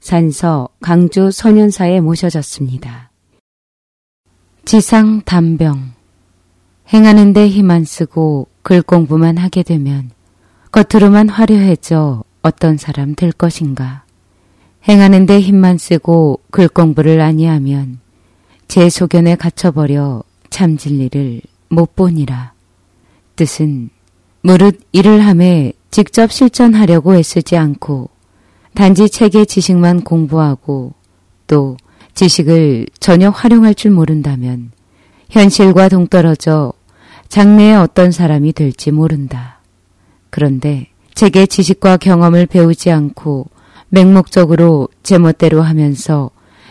산서 강주 소년사에 모셔졌습니다. 지상 담병 행하는데 힘 안 쓰고 글 공부만 하게 되면 겉으로만 화려해져 어떤 사람 될 것인가. 행하는데 힘만 쓰고 글 공부를 아니하면 제 소견에 갇혀버려 참 진리를 못 보니라. 뜻은 무릇 일을 함에 직접 실천하려고 애쓰지 않고 단지 책의 지식만 공부하고 또 지식을 전혀 활용할 줄 모른다면 현실과 동떨어져 장래에 어떤 사람이 될지 모른다. 그런데 책의 지식과 경험을 배우지 않고 맹목적으로 제멋대로 하면서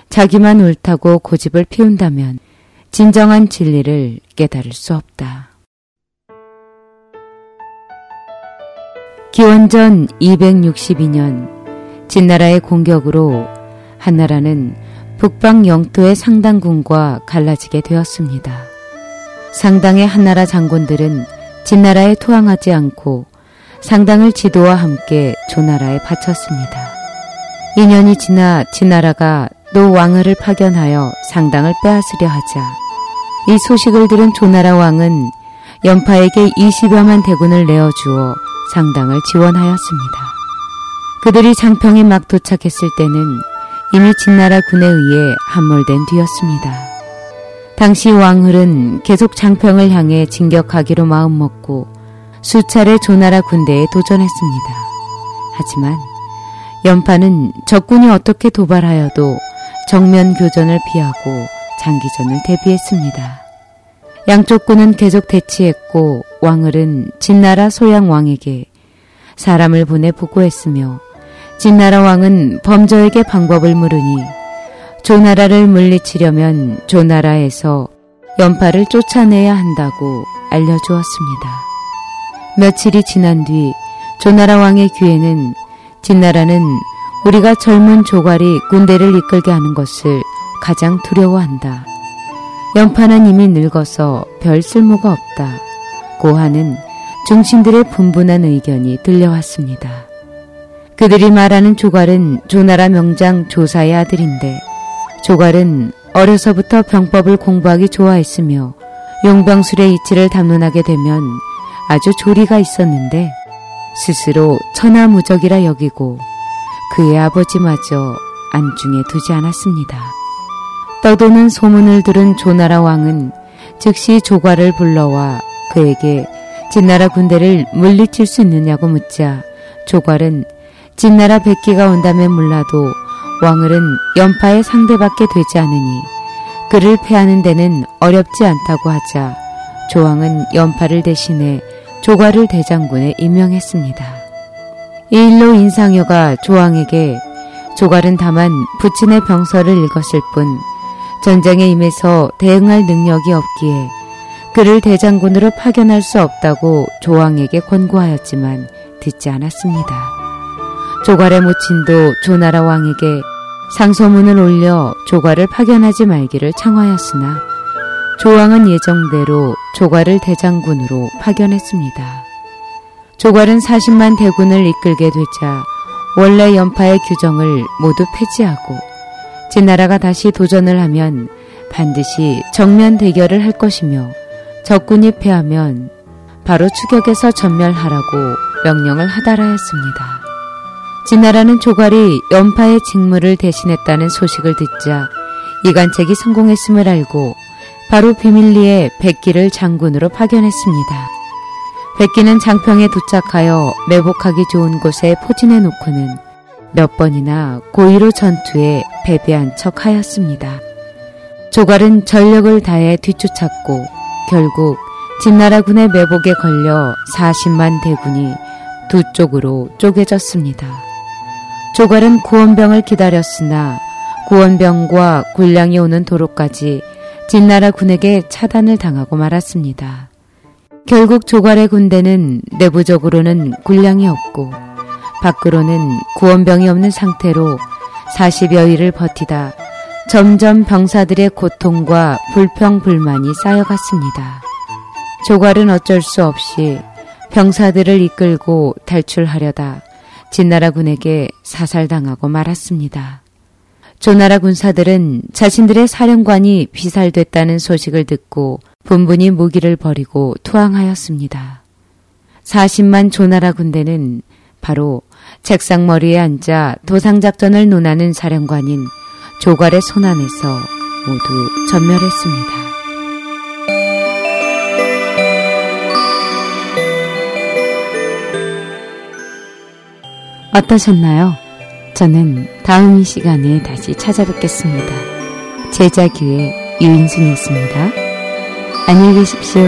자기만 옳다고 고집을 피운다면 진정한 진리를 깨달을 수 없다. 기원전 262년 진나라의 공격으로 한나라는 북방 영토의 상당군과 갈라지게 되었습니다. 상당의 한나라 장군들은 진나라에 투항하지 않고 상당을 지도와 함께 조나라에 바쳤습니다. 2년이 지나 진나라가 또 왕을 파견하여 상당을 빼앗으려 하자 이 소식을 들은 조나라 왕은 연파에게 20여만 대군을 내어주어 상당을 지원하였습니다. 그들이 장평에 막 도착했을 때는 이미 진나라 군에 의해 함몰된 뒤였습니다. 당시 왕흘은 계속 장평을 향해 진격하기로 마음먹고 수차례 조나라 군대에 도전했습니다. 하지만 연파는 적군이 어떻게 도발하여도 정면 교전을 피하고 장기전을 대비했습니다. 양쪽 군은 계속 대치했고 왕을은 진나라 소양 왕에게 사람을 보내 보고했으며 진나라 왕은 범저에게 방법을 물으니 조나라를 물리치려면 조나라에서 연파를 쫓아내야 한다고 알려주었습니다. 며칠이 지난 뒤 조나라 왕의 귀에는 진나라는 우리가 젊은 조괄이 군대를 이끌게 하는 것을 가장 두려워한다. 연파는 이미 늙어서 별 쓸모가 없다. 고하는 중신들의 분분한 의견이 들려왔습니다. 그들이 말하는 조괄은 조나라 명장 조사의 아들인데 조괄은 어려서부터 병법을 공부하기 좋아했으며 용병술의 이치를 담론하게 되면 아주 조리가 있었는데 스스로 천하무적이라 여기고 그의 아버지마저 안중에 두지 않았습니다. 떠도는 소문을 들은 조나라 왕은 즉시 조괄을 불러와 그에게 진나라 군대를 물리칠 수 있느냐고 묻자 조괄은 진나라 백기가 온다면 몰라도 왕을은 연파의 상대밖에 되지 않으니 그를 패하는 데는 어렵지 않다고 하자 조왕은 연파를 대신해 조괄을 대장군에 임명했습니다. 이 일로 인상여가 조왕에게 조괄은 다만 부친의 병서를 읽었을 뿐 전쟁에 임해서 대응할 능력이 없기에 그를 대장군으로 파견할 수 없다고 조왕에게 권고하였지만 듣지 않았습니다. 조괄의 모친도 조나라 왕에게 상소문을 올려 조괄을 파견하지 말기를 청하였으나 조왕은 예정대로 조괄을 대장군으로 파견했습니다. 조괄은 40만 대군을 이끌게 되자 원래 연파의 규정을 모두 폐지하고 진나라가 다시 도전을 하면 반드시 정면 대결을 할 것이며 적군이 패하면 바로 추격해서 전멸하라고 명령을 하달하였습니다. 진나라는 조괄이 연파의 직무를 대신했다는 소식을 듣자 이간책이 성공했음을 알고 바로 비밀리에 백기를 장군으로 파견했습니다. 백기는 장평에 도착하여 매복하기 좋은 곳에 포진해 놓고는 몇 번이나 고의로 전투에 패배한 척 하였습니다. 조괄은 전력을 다해 뒤쫓았고 결국 진나라군의 매복에 걸려 40만 대군이 두 쪽으로 쪼개졌습니다. 조괄은 구원병을 기다렸으나 구원병과 군량이 오는 도로까지 진나라 군에게 차단을 당하고 말았습니다. 결국 조갈의 군대는 내부적으로는 군량이 없고 밖으로는 구원병이 없는 상태로 40여일을 버티다 점점 병사들의 고통과 불평 불만이 쌓여갔습니다. 조갈은 어쩔 수 없이 병사들을 이끌고 탈출하려다 진나라 군에게 사살당하고 말았습니다. 조나라 군사들은 자신들의 사령관이 비살됐다는 소식을 듣고 분분히 무기를 버리고 투항하였습니다. 40만 조나라 군대는 바로 책상머리에 앉아 도상작전을 논하는 사령관인 조갈의 손안에서 모두 전멸했습니다. 어떠셨나요? 저는 다음 이 시간에 다시 찾아뵙겠습니다. 제자교의 유인순이었습니다. 안녕히 계십시오.